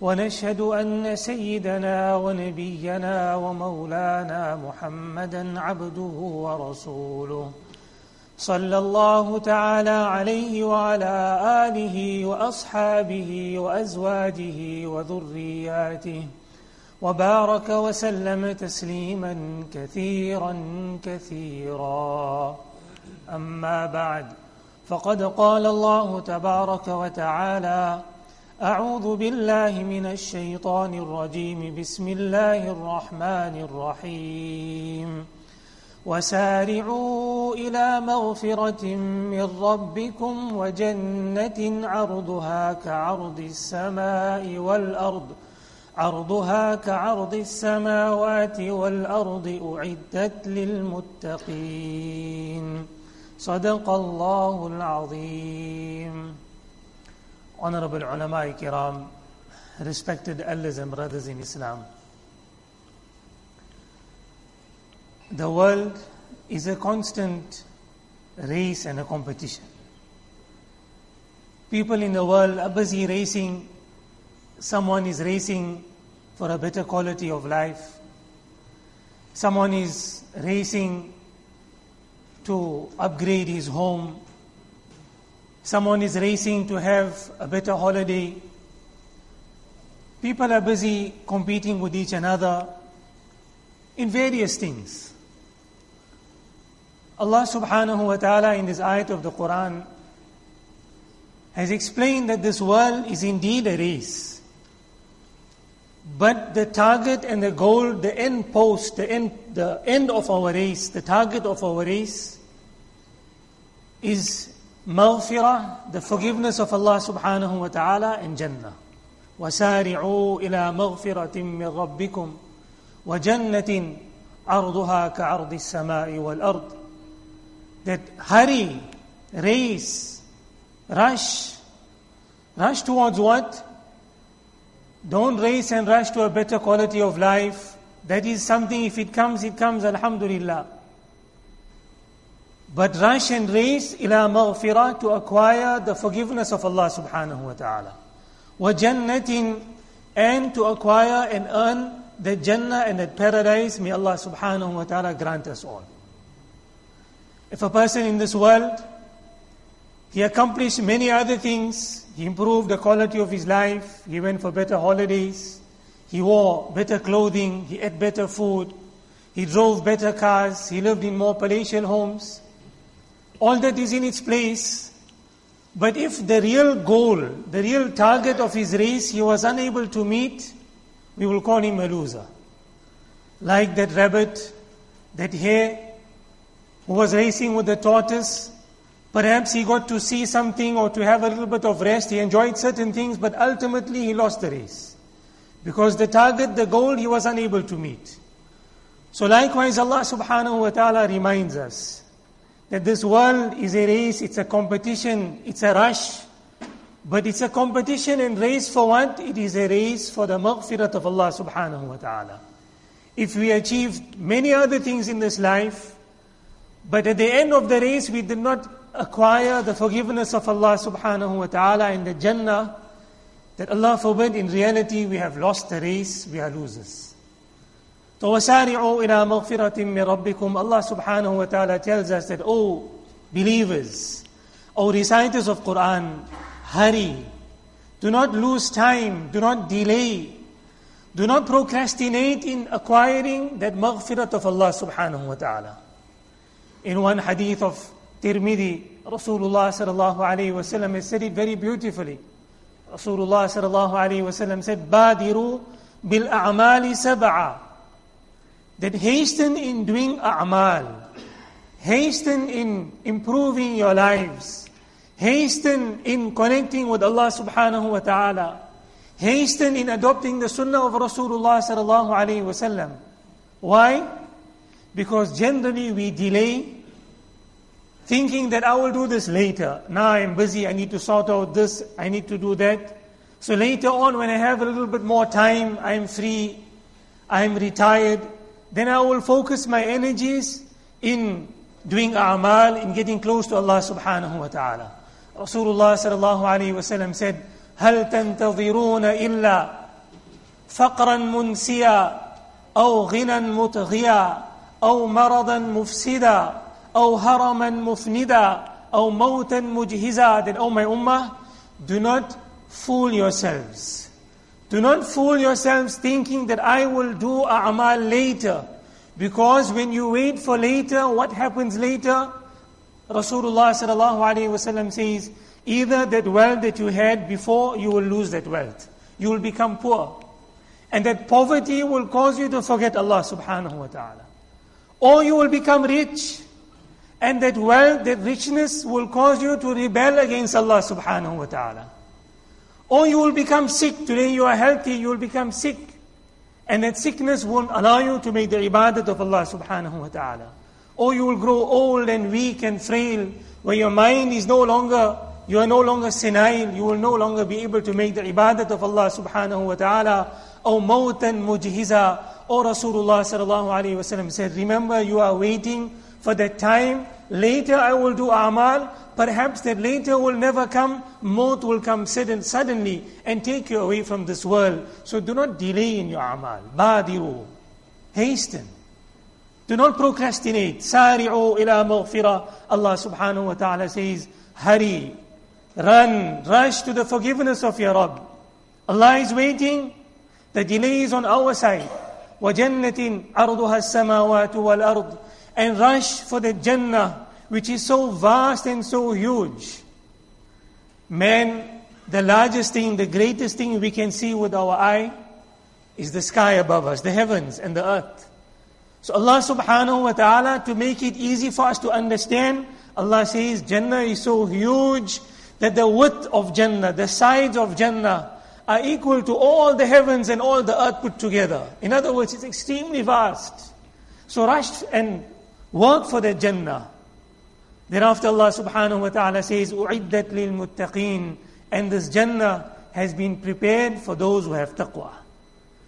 ونشهد أن سيدنا ونبينا ومولانا محمدا عبده ورسوله. صلى الله تعالى عليه وعلى آله وأصحابه وأزواجه وذرياته. وبارك وسلم تسليما كثيرا كثيرا. أما بعد فقد قال الله تبارك وتعالى أعوذ بالله من الشيطان الرجيم. بسم الله الرحمن الرحيم. وسارعوا إلى مغفرة من ربكم وجنة عرضها كعرض السماء والأرض عرضها كعرض السماوات والأرض أعدت للمتقين. صدق الله العظيم. Honorable ulama kiram respected elders and brothers in islam. The world is a constant race and a competition. People in the world are busy racing. Someone is racing for a better quality of life. Someone is racing to upgrade his home Someone is racing to have a better holiday. People are busy competing with each another in various things. Allah subhanahu wa ta'ala in this ayat of the Quran has explained that this world is indeed a race. But the target and the goal, the end post, the end, the end of our race, the target of our race is مغفرة the forgiveness of Allah subhanahu wa ta'ala and Jannah وسارعوا إلى مغفرة من ربكم وجنة عرضها كعرض السماء والأرض that hurry race rush rush towards what don't race and rush to a better quality of life that is something if it comes it comes alhamdulillah But rush and race ila maghfirah to acquire the forgiveness of Allah subhanahu wa ta'ala. Wa jannatin and to acquire and earn the Jannah and the paradise may Allah subhanahu wa ta'ala grant us all. If a person in this world, he accomplished many other things, he improved the quality of his life, he went for better holidays, he wore better clothing, he ate better food, he drove better cars, he lived in more palatial homes, all that is in its place. But if the real goal, the real target of his race, he was unable to meet, we will call him a loser. Like that rabbit, that hare, who was racing with the tortoise. Perhaps he got to see something or to have a little bit of rest. He enjoyed certain things, but ultimately he lost the race. Because the target, the goal, he was unable to meet. So likewise, Allah subhanahu wa ta'ala reminds us that this world is a race, it's a competition, it's a rush. But it's a competition and race for what? It is a race for the maghfirat of Allah subhanahu wa ta'ala. If we achieved many other things in this life, but at the end of the race we did not acquire the forgiveness of Allah subhanahu wa ta'ala and the Jannah, that Allah forbid in reality we have lost the race, we are losers. So وَسَارِعُوا إِلَى مَغْفِرَةٍ مِّن رَبِّكُمْ Allah subhanahu wa ta'ala tells us that, oh believers, oh reciters of Quran, hurry. Do not lose time. Do not delay. Do not procrastinate in acquiring that maghfirat of Allah subhanahu wa ta'ala. In one hadith of Tirmidhi, Rasulullah sallallahu alayhi wa sallam has said it very beautifully. Rasulullah sallallahu alayhi wa sallam said, بَادِرُوا بِالْأَعْمَالِ سَبْعًا that hasten in doing a'mal, hasten in improving your lives, hasten in connecting with Allah subhanahu wa ta'ala, Hasten in adopting the sunnah of Rasulullah sallallahu alayhi wasallam. Why? Because generally we delay thinking that I will do this later. Now I'm busy, I need to sort out this, I need to do that. So later on, when I have a little bit more time, I'm free, I'm retired, then I will focus my energies in doing a'mal, in getting close to Allah subhanahu wa ta'ala. Rasulullah sallallahu alayhi wa sallam said, هل تنتظرون إلا فقرا منسيا أو غنى مطغيا أو مرضا مفسدا أو هرما مفندا أو موتا مجهزا then oh my ummah do not fool yourselves do not fool yourselves thinking that I will do a'mal later because when you wait for later what happens later Rasulullah sallallahu alayhi wasallam says Either that wealth that you had before, you will lose that wealth. You will become poor. And that poverty will cause you to forget Allah subhanahu wa ta'ala. Or you will become rich. And that wealth, that richness will cause you to rebel against Allah subhanahu wa ta'ala. Or you will become sick. Today you are healthy, you will become sick. And that sickness won't allow you to make the ibadat of Allah subhanahu wa ta'ala. Or you will grow old and weak and frail, where your mind is no longer you are no longer senile, you will no longer be able to make the ibadat of Allah subhanahu wa ta'ala. O mawtan mujhiza. O Rasulullah sallallahu alayhi wa said, remember you are waiting for that time. Later I will do amal. Perhaps that later will never come. Maut will come sudden, suddenly and take you away from this world. So do not delay in your amal. Badiru. Hasten. Do not procrastinate. Sari'u ila maghfirah. Allah subhanahu wa ta'ala says, hurry Run, rush to the forgiveness of your Rabb. Allah is waiting. The delay is on our side. وَجَنَّةٍ عَرْضُهَا السَّمَاوَاتُ وَالْأَرْضُ and rush for the Jannah, which is so vast and so huge. Man, the largest thing, the greatest thing we can see with our eye is the sky above us, the heavens and the earth. So Allah subhanahu wa ta'ala, to make it easy for us to understand, Allah says Jannah is so huge that the width of Jannah, the sides of Jannah, are equal to all the heavens and all the earth put together. In other words, it's extremely vast. So rush and work for the Jannah. Thereafter Allah subhanahu wa ta'ala says, أُعِدَّتْ لِلْمُتَّقِينَ And this Jannah has been prepared for those who have taqwa.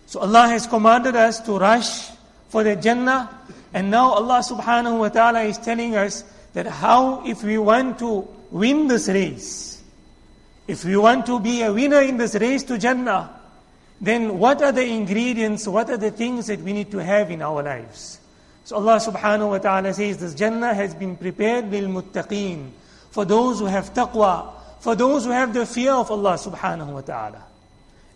So Allah has commanded us to rush for the Jannah. And now Allah subhanahu wa ta'ala is telling us that how if we want to win this race, if we want to be a winner in this race to Jannah, then what are the ingredients, what are the things that we need to have in our lives? So Allah subhanahu wa ta'ala says this Jannah has been prepared lil muttaqeen, for those who have taqwa, for those who have the fear of Allah subhanahu wa ta'ala.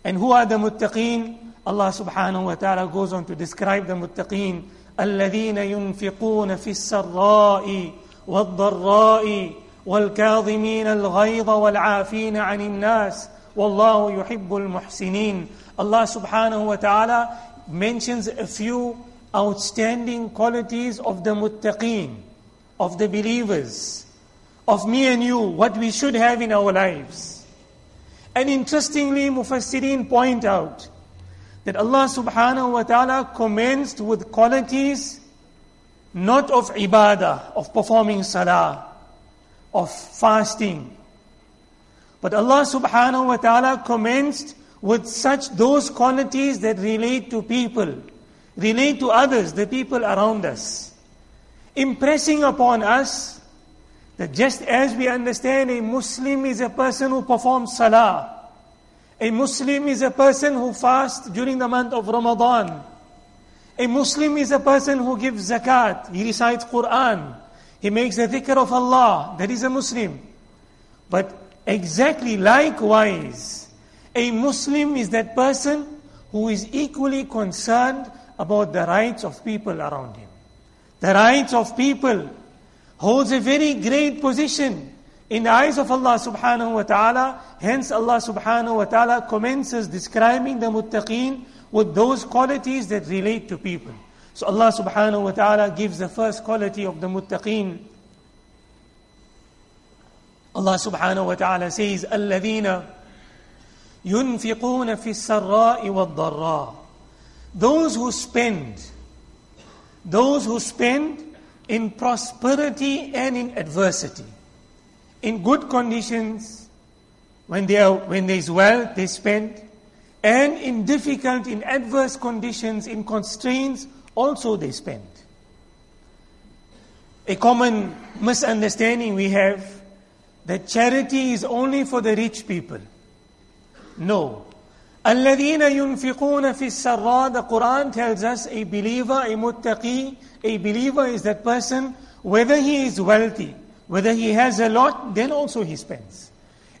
And who are the muttaqeen? Allah subhanahu wa ta'ala goes on to describe the muttaqeen. الذين ينفقون في السراء والضراء والكاظمين الغيظ والعافين عن الناس والله يحب المحسنين Allah subhanahu wa ta'ala mentions a few outstanding qualities of the muttaqeen, of the believers, of me and you, what we should have in our lives. And interestingly, Mufassirin point out that Allah subhanahu wa ta'ala commenced with qualities not of ibadah, of performing salah, of fasting. But Allah subhanahu wa ta'ala commenced with such those qualities that relate to people, relate to others, the people around us. Impressing upon us that just as we understand a Muslim is a person who performs salah, a Muslim is a person who fasts during the month of Ramadan, a Muslim is a person who gives zakat, he recites Quran, he makes the dhikr of Allah, that is a Muslim. But exactly likewise, a Muslim is that person who is equally concerned about the rights of people around him. The rights of people holds a very great position in the eyes of Allah subhanahu wa ta'ala. Hence Allah subhanahu wa ta'ala commences describing the muttaqeen with those qualities that relate to people. So Allah subhanahu wa ta'ala gives the first quality of the muttaqeen. Allah subhanahu wa ta'ala says, الَّذِينَ ينفقون في السراء والضراء those who spend those who spend in prosperity and in adversity in good conditions when, they are, when there is wealth they spend and in difficult in adverse conditions in constraints also they spend a common misunderstanding we have that charity is only for the rich people no. الذين ينفقون fi sarra, the Quran tells us a believer, a muttaqi, a believer is that person, whether he is wealthy, whether he has a lot, then also he spends.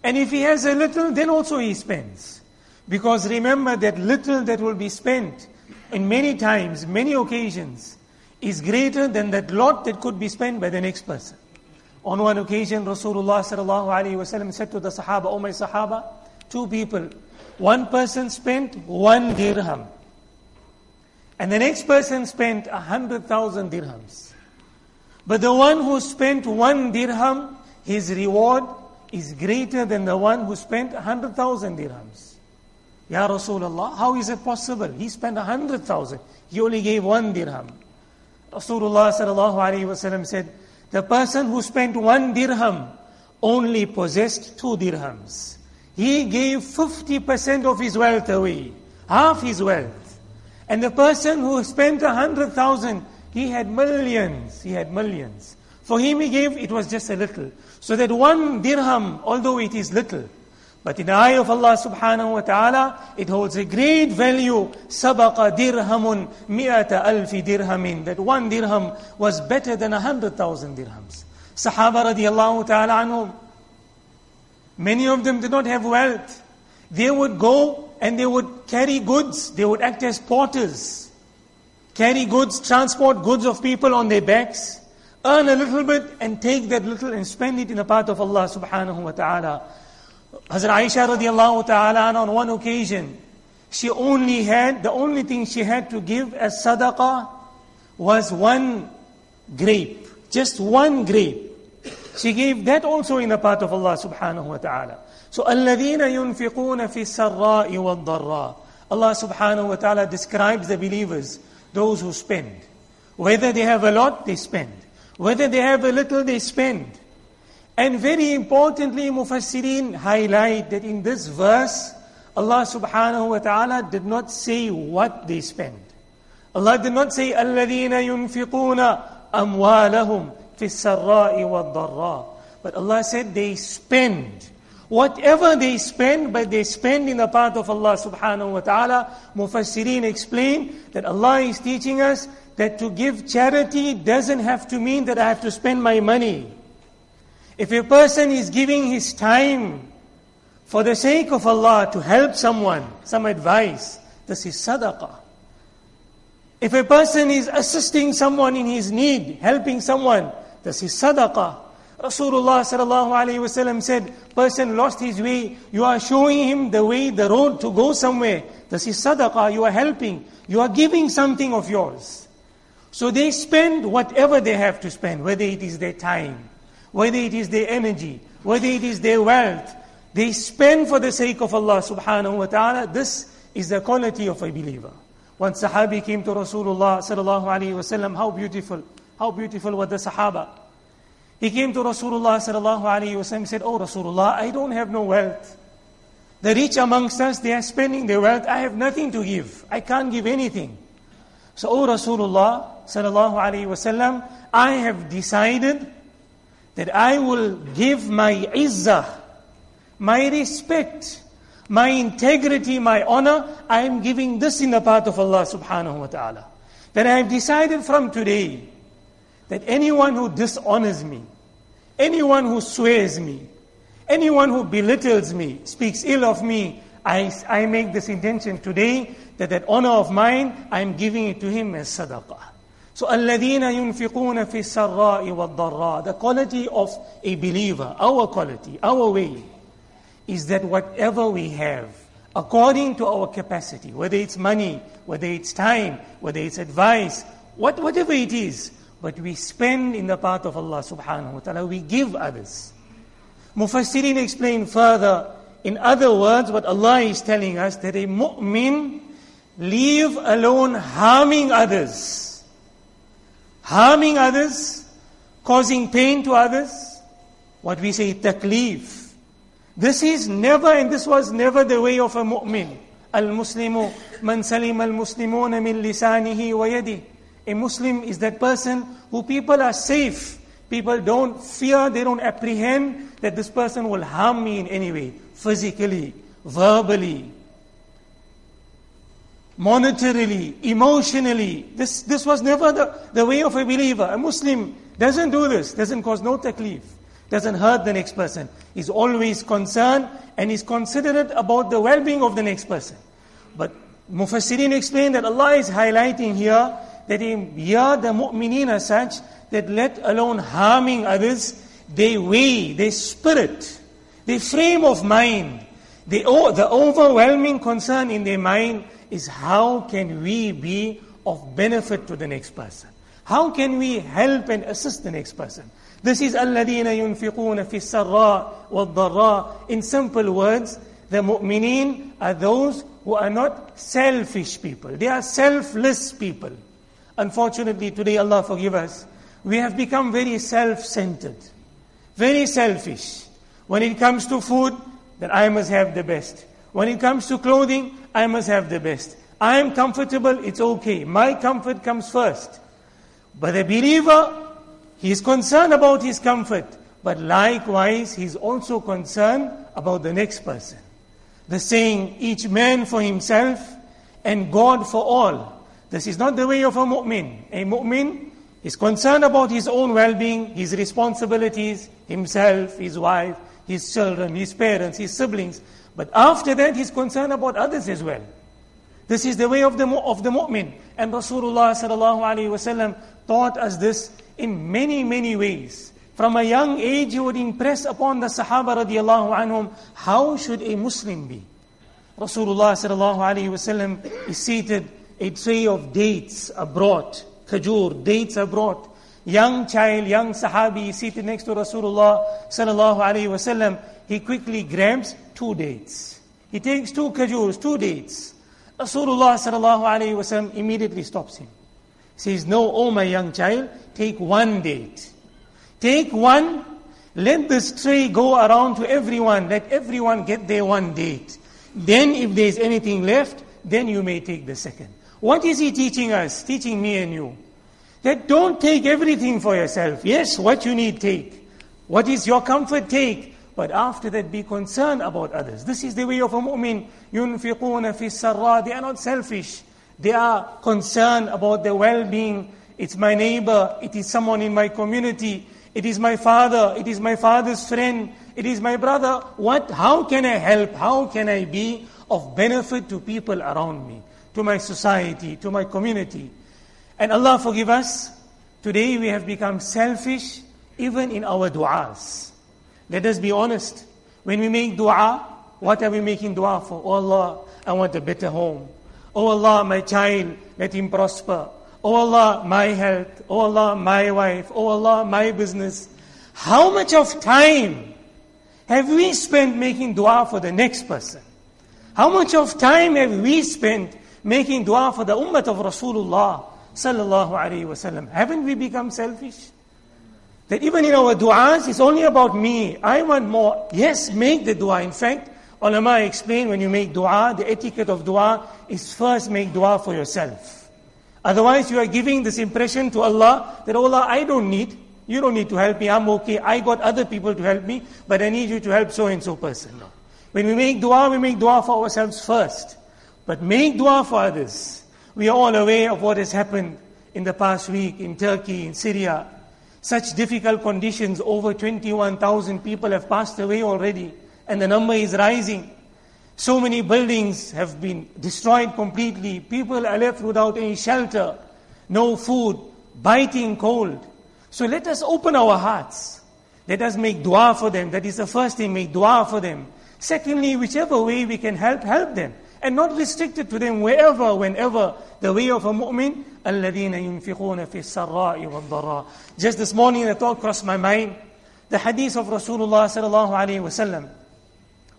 And if he has a little, then also he spends. Because remember that little that will be spent in many times, many occasions, is greater than that lot that could be spent by the next person. On one occasion, Rasulullah said to the Sahaba, O oh my Sahaba, two people, one person spent one dirham. And the next person spent a hundred thousand dirhams. But the one who spent one dirham, his reward is greater than the one who spent a hundred thousand dirhams. Ya Rasulullah, how is it possible? He spent a hundred thousand. He only gave one dirham. Rasulullah sallallahu wasallam said, the person who spent one dirham only possessed two dirhams. He gave 50% of his wealth away, half his wealth. And the person who spent a hundred thousand, he had millions, he had millions. For him he gave, it was just a little. So that one dirham, although it is little, but in the eye of Allah subhanahu wa ta'ala, it holds a great value. Sabaqa dirhamun mi'ata alfi dirhamin. That one dirham was better than a hundred thousand dirhams. Sahaba radiallahu ta'ala anhum, Many of them did not have wealth. They would go and they would carry goods. They would act as porters. Carry goods, transport goods of people on their backs. Earn a little bit and take that little and spend it in the path of Allah subhanahu wa ta'ala. Hazrat Aisha radiallahu ta'ala on one occasion, she only had, the only thing she had to give as sadaqah was one grape. Just one grape. She gave that also in the path of Allah subhanahu wa ta'ala. So, الَّذِينَ يُنْفِقُونَ فِي السَّرَّاءِ وَالضَّرَّاءِ Allah subhanahu wa ta'ala describes the believers, those who spend. Whether they have a lot, they spend. Whether they have a little, they spend. And very importantly, Mufassirin highlight that in this verse, Allah subhanahu wa ta'ala did not say what they spend. Allah did not say, الَّذِينَ يُنْفِقُونَ أَمْوَالَهُمْ في السراء والضراء. But Allah said they spend. Whatever they spend, but they spend in the path of Allah subhanahu wa ta'ala. Mufassirin explain that Allah is teaching us that to give charity doesn't have to mean that I have to spend my money. If a person is giving his time for the sake of Allah to help someone, some advice, this is sadaqah. If a person is assisting someone in his need, helping someone, this is sadaqah. Rasulullah sallallahu alayhi wasallam said, person lost his way, you are showing him the way, the road to go somewhere. This is sadaqah, you are helping. You are giving something of yours. So they spend whatever they have to spend, whether it is their time, whether it is their energy, whether it is their wealth. They spend for the sake of Allah subhanahu wa ta'ala. This is the quality of a believer. One Sahabi came to Rasulullah sallallahu alayhi wasallam, how beautiful. How beautiful were the Sahaba. He came to Rasulullah sallallahu alayhi wa sallam, said, Oh Rasulullah, I don't have no wealth. The rich amongst us, they are spending their wealth. I have nothing to give. I can't give anything. So, O Rasulullah sallallahu alayhi wa sallam, I have decided that I will give my izzah, my respect, my integrity, my honor, I am giving this in the path of Allah subhanahu wa ta'ala. That I have decided from today that anyone who dishonors me, anyone who swears me, anyone who belittles me, speaks ill of me, I, I make this intention today that that honor of mine, I am giving it to him as sadaqah. So, الَّذِينَ يُنْفِقُونَ فِي السَّرَّاءِ وَالضَّرَّاءِ The quality of a believer, our quality, our way, is that whatever we have, according to our capacity, whether it's money, whether it's time, whether it's advice, what, whatever it is, but we spend in the path of Allah subhanahu wa ta'ala, we give others. Mufassirin explain further, in other words, what Allah is telling us that a mu'min leave alone harming others. Harming others, causing pain to others, what we say taklif. This is never and this was never the way of a mu'min. Al-Muslimu man salim al-muslimuna min lisanihi wa yadi. A Muslim is that person who people are safe. People don't fear, they don't apprehend that this person will harm me in any way, physically, verbally, monetarily, emotionally. This, this was never the, the way of a believer. A Muslim doesn't do this, doesn't cause no taklif, doesn't hurt the next person. He's always concerned and is considerate about the well-being of the next person. But Mufassirin explain that Allah is highlighting here that in here the mu'mineen are such that let alone harming others, they weigh, their spirit, their frame of mind, the, the overwhelming concern in their mind is how can we be of benefit to the next person? How can we help and assist the next person? This is الَّذِينَ يُنْفِقُونَ فِي السَّرَّاءِ وَالضَّرَّاءِ In simple words, the mu'mineen are those who are not selfish people. They are selfless people. Unfortunately, today, Allah forgive us, we have become very self-centered, very selfish. When it comes to food, then I must have the best. When it comes to clothing, I must have the best. I am comfortable, it's okay. My comfort comes first. But the believer, he is concerned about his comfort. But likewise, he is also concerned about the next person. The saying, each man for himself and God for all. This is not the way of a mu'min. A mu'min is concerned about his own well-being, his responsibilities, himself, his wife, his children, his parents, his siblings. But after that, he's concerned about others as well. This is the way of the, of the mu'min. And Rasulullah sallallahu alayhi wasallam taught us this in many, many ways. From a young age, he would impress upon the Sahaba radiallahu anhum, how should a Muslim be? Rasulullah sallallahu alayhi wasallam is seated, a tray of dates are brought, kajur, dates are brought. Young child, young Sahabi is seated next to Rasulullah sallallahu alayhi wasallam. He quickly grabs two dates. He takes two kajurs, two dates. Rasulullah sallallahu alayhi wasallam immediately stops him. Says, no, oh my young child, take one date. Take one, let this tray go around to everyone, let everyone get their one date. Then if there's anything left, then you may take the second. What is he teaching us? Teaching me and you. That don't take everything for yourself. Yes, what you need, take. What is your comfort, take. But after that, be concerned about others. This is the way of a mu'min. يُنْفِقُونَ فِي السَّرَّى They are not selfish. They are concerned about their well-being. It's my neighbor. It is someone in my community. It is my father. It is my father's friend. It is my brother. What? How can I help? How can I be of benefit to people around me? To my society, to my community. And Allah forgive us. Today we have become selfish even in our du'as. Let us be honest. When we make dua, what are we making dua for? Oh Allah, I want a better home. Oh Allah, my child, let him prosper. Oh Allah, my health. Oh Allah, my wife. Oh Allah, my business. How much of time have we spent making dua for the next person? How much of time have we spent making dua for the ummah of Rasulullah sallallahu alaihi wasallam? Haven't we become selfish? That even in our du'as, it's only about me. I want more. Yes, make the dua. In fact, ulama explain when you make dua, the etiquette of dua is first make dua for yourself. Otherwise, you are giving this impression to Allah that, oh Allah, I don't need. You don't need to help me. I'm okay. I got other people to help me, but I need you to help so and so person. No. When we make dua, we make dua for ourselves first. But make dua for others. We are all aware of what has happened in the past week in Turkey, in Syria, such difficult conditions, over 21,000 people have passed away already, and the number is rising. So many buildings have been destroyed completely. People are left without any shelter, no food, biting cold. So let us open our hearts. Let us make dua for them. That is the first thing, make dua for them. Secondly, whichever way we can help, help them And not restricted to them wherever, whenever. The way of a mu'min, الَّذِينَ يُنْفِقُونَ فِي السَّرَّاءِ وَالضَّرَّاءِ Just this morning a thought crossed my mind. The hadith of Rasulullah sallallahu alayhi wasallam,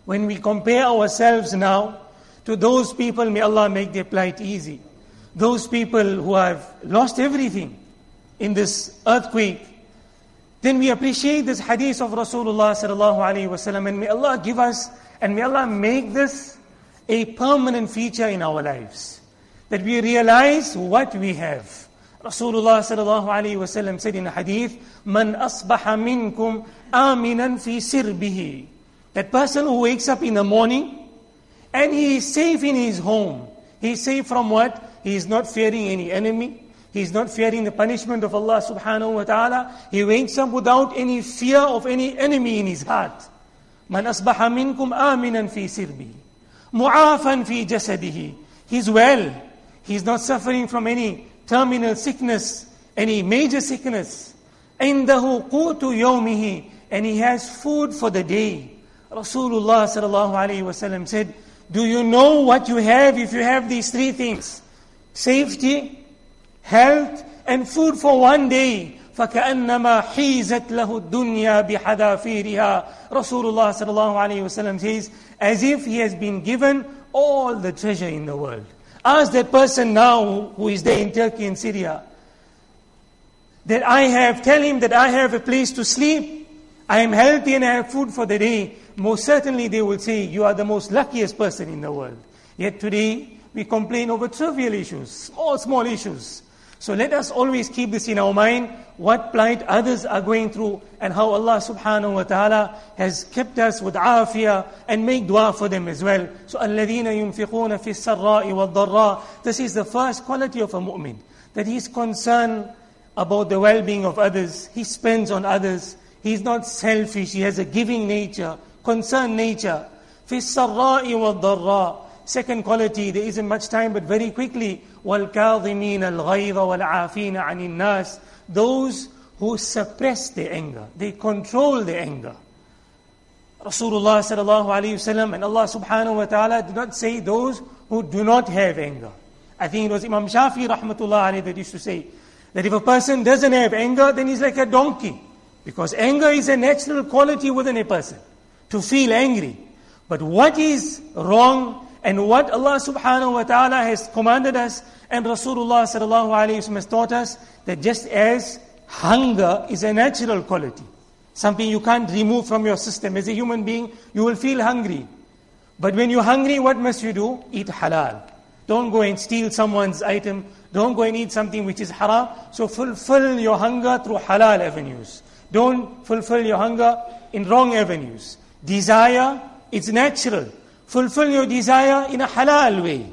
when we compare ourselves now to those people, may Allah make their plight easy. Those people who have lost everything in this earthquake, then we appreciate this hadith of Rasulullah sallallahu alaihi wasallam, and may Allah give us and may Allah make this a permanent feature in our lives. That we realize what we have. Rasulullah sallallahu alayhi wa sallam said in a hadith, Man asbaha minkum aminan fi sirbihi. That person who wakes up in the morning and he is safe in his home. He is safe from what? He is not fearing any enemy. He is not fearing the punishment of Allah subhanahu wa ta'ala. He wakes up without any fear of any enemy in his heart. Man asbaha minkum aminan fi sirbihi معافا في جسده He's well. He's not suffering from any terminal sickness, any major sickness. عنده قوت يومه and he has food for the day. Rasulullah sallallahu alayhi wasallam said, Do you know what you have if you have these three things? Safety, health, and food for one day. فكأنما حيزت له الدنيا بحذافيرها Rasulullah صلى الله عليه وسلم says as if he has been given all the treasure in the world ask that person now who is there in Turkey and Syria that I have tell him that I have a place to sleep I am healthy and I have food for the day most certainly they will say you are the most luckiest person in the world yet today we complain over trivial issues small small issues so let us always keep this in our mind, what plight others are going through and how Allah subhanahu wa ta'ala has kept us with afiyah and make dua for them as well. So الَّذِينَ يُنْفِقُونَ فِي السَّرَّاءِ وَالضَّرَّاءِ This is the first quality of a mu'min, that he is concerned about the well-being of others. He spends on others. He is not selfish. He has a giving nature, concerned nature. فِي السَّرَّاءِ وَالضَّرَّاءِ Second quality, there isn't much time, but very quickly, وَالْكَاظِمِينَ الْغَيْظَ وَالْعَافِينَ عَنِ النَّاسِ Those who suppress their anger, they control their anger. Rasulullah sallallahu alayhi wasallam and Allah subhanahu wa ta'ala do not say those who do not have anger. I think it was Imam Shafi rahmatullah alayhi that used to say that if a person doesn't have anger, then he's like a donkey. Because anger is a natural quality within a person, to feel angry. But what is wrong and what Allah subhanahu wa ta'ala has commanded us and Rasulullah sallallahu alayhi wa has taught us that just as hunger is a natural quality, something you can't remove from your system. As a human being, you will feel hungry. But when you're hungry, what must you do? Eat halal. Don't go and steal someone's item. Don't go and eat something which is haram. So fulfill your hunger through halal avenues. Don't fulfill your hunger in wrong avenues. Desire, it's natural. Fulfill your desire in a halal way.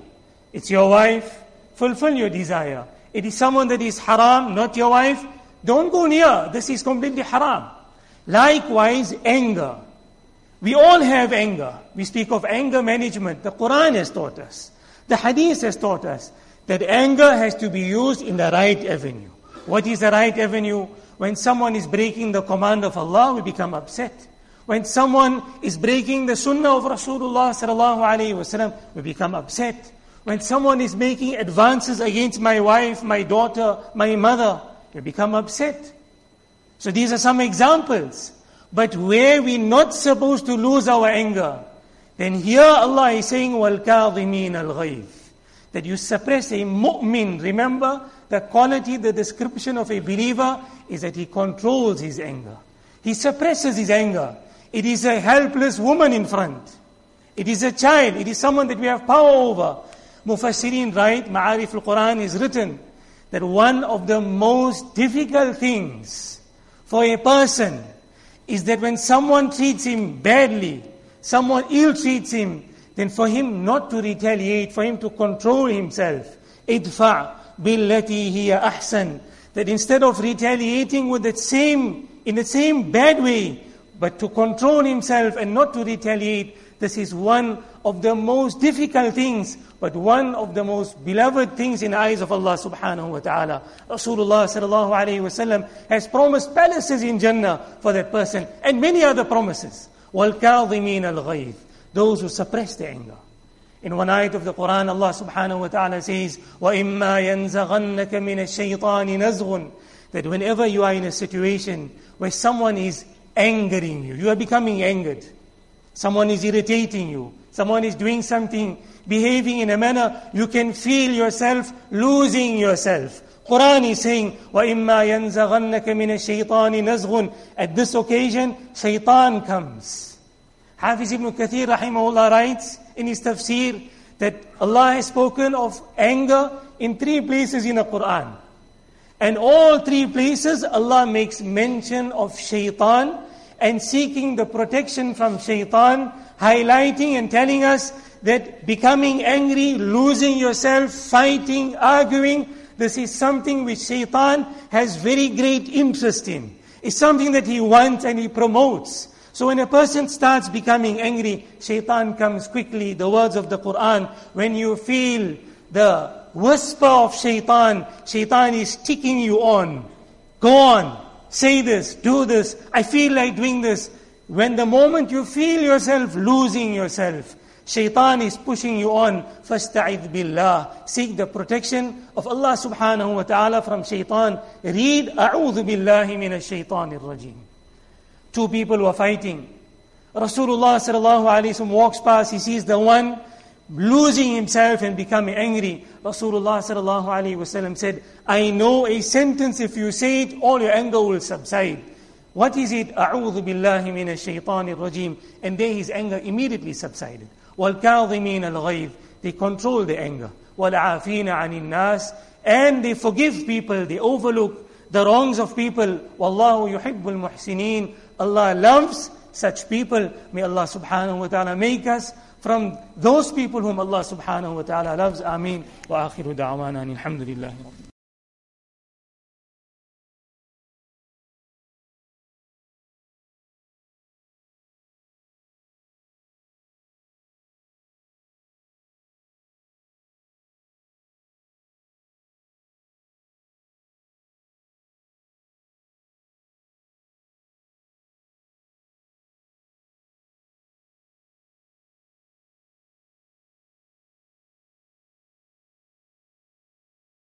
It's your wife, fulfill your desire. It is someone that is haram, not your wife, don't go near. This is completely haram. Likewise, anger. We all have anger. We speak of anger management. The Quran has taught us. The Hadith has taught us that anger has to be used in the right avenue. What is the right avenue? When someone is breaking the command of Allah, we become upset. When someone is breaking the sunnah of Rasulullah sallallahu alaihi wasallam, we become upset. When someone is making advances against my wife, my daughter, my mother, we become upset. So these are some examples. But where we're not supposed to lose our anger, then here Allah is saying, وَالْكَاظِمِينَ الْغَيْظِ That you suppress a mu'min. Remember, the quality, the description of a believer is that he controls his anger. He suppresses his anger. It is a helpless woman in front. It is a child. It is someone that we have power over. Mufassirin write, Ma'arif al-Quran is written that one of the most difficult things for a person is that when someone treats him badly, someone ill treats him, then for him not to retaliate, for him to control himself. Idfa billati hiya ahsan. That instead of retaliating with the same, in the same bad way, but to control himself and not to retaliate, this is one of the most difficult things, but one of the most beloved things in the eyes of Allah subhanahu wa ta'ala. Rasulullah sallallahu alayhi wasallam has promised palaces in Jannah for that person and many other promises. وَالْكَاظِمِينَ الْغَيْظِ Those who suppress their anger. In one ayat of the Quran, Allah subhanahu wa ta'ala says, وَإِمَّا يَنزَغَنَّكَ مِنَ الشَّيْطَانِ نَزْغٌ That whenever you are in a situation where someone is angering you. You are becoming angered. Someone is irritating you. Someone is doing something, behaving in a manner, you can feel yourself losing yourself. Quran is saying, وَإِمَّا يَنزَغَنَّكَ مِنَ الشَّيْطَانِ نَزْغٌ At this occasion, shaitan comes. Hafiz ibn Kathir rahimahullah writes in his tafsir that Allah has spoken of anger in three places in the Quran. And all three places Allah makes mention of shaitan and seeking the protection from shaitan, highlighting and telling us that becoming angry, losing yourself, fighting, arguing, this is something which shaitan has very great interest in. It's something that he wants and he promotes. So when a person starts becoming angry, shaitan comes quickly. The words of the Quran, when you feel the whisper of shaitan, shaitan is ticking you on. Go on, say this, do this. I feel like doing this. When the moment you feel yourself losing yourself, Shaitan is pushing you on. فَاسْتَعِذْ بِاللَّهِ Seek the protection of Allah subhanahu wa ta'ala from shaitan. Read أَعُوذُ بِاللَّهِ مِنَ الشَّيْطَانِ الرَّجِيمِ Two people were fighting. Rasulullah sallallahu alayhi wa walks past, he sees the one losing himself and becoming angry. Rasulullah sallallahu alayhi wa said, I know a sentence, if you say it, all your anger will subside. What is it? أعوذ بالله من الشيطان الرجيم. And then his anger immediately subsided. وَالْكَاظِمِينَ الْغَيْظِ They control the anger. وَالْعَافِينَ عَنِ النَّاسِ And they forgive people, they overlook the wrongs of people. وَاللَّهُ يُحِبُّ الْمُحْسِنِينَ Allah loves such people. May Allah subhanahu wa ta'ala make us from those people whom Allah subhanahu wa ta'ala loves. Ameen. Wa akhiru da'wana. Alhamdulillah.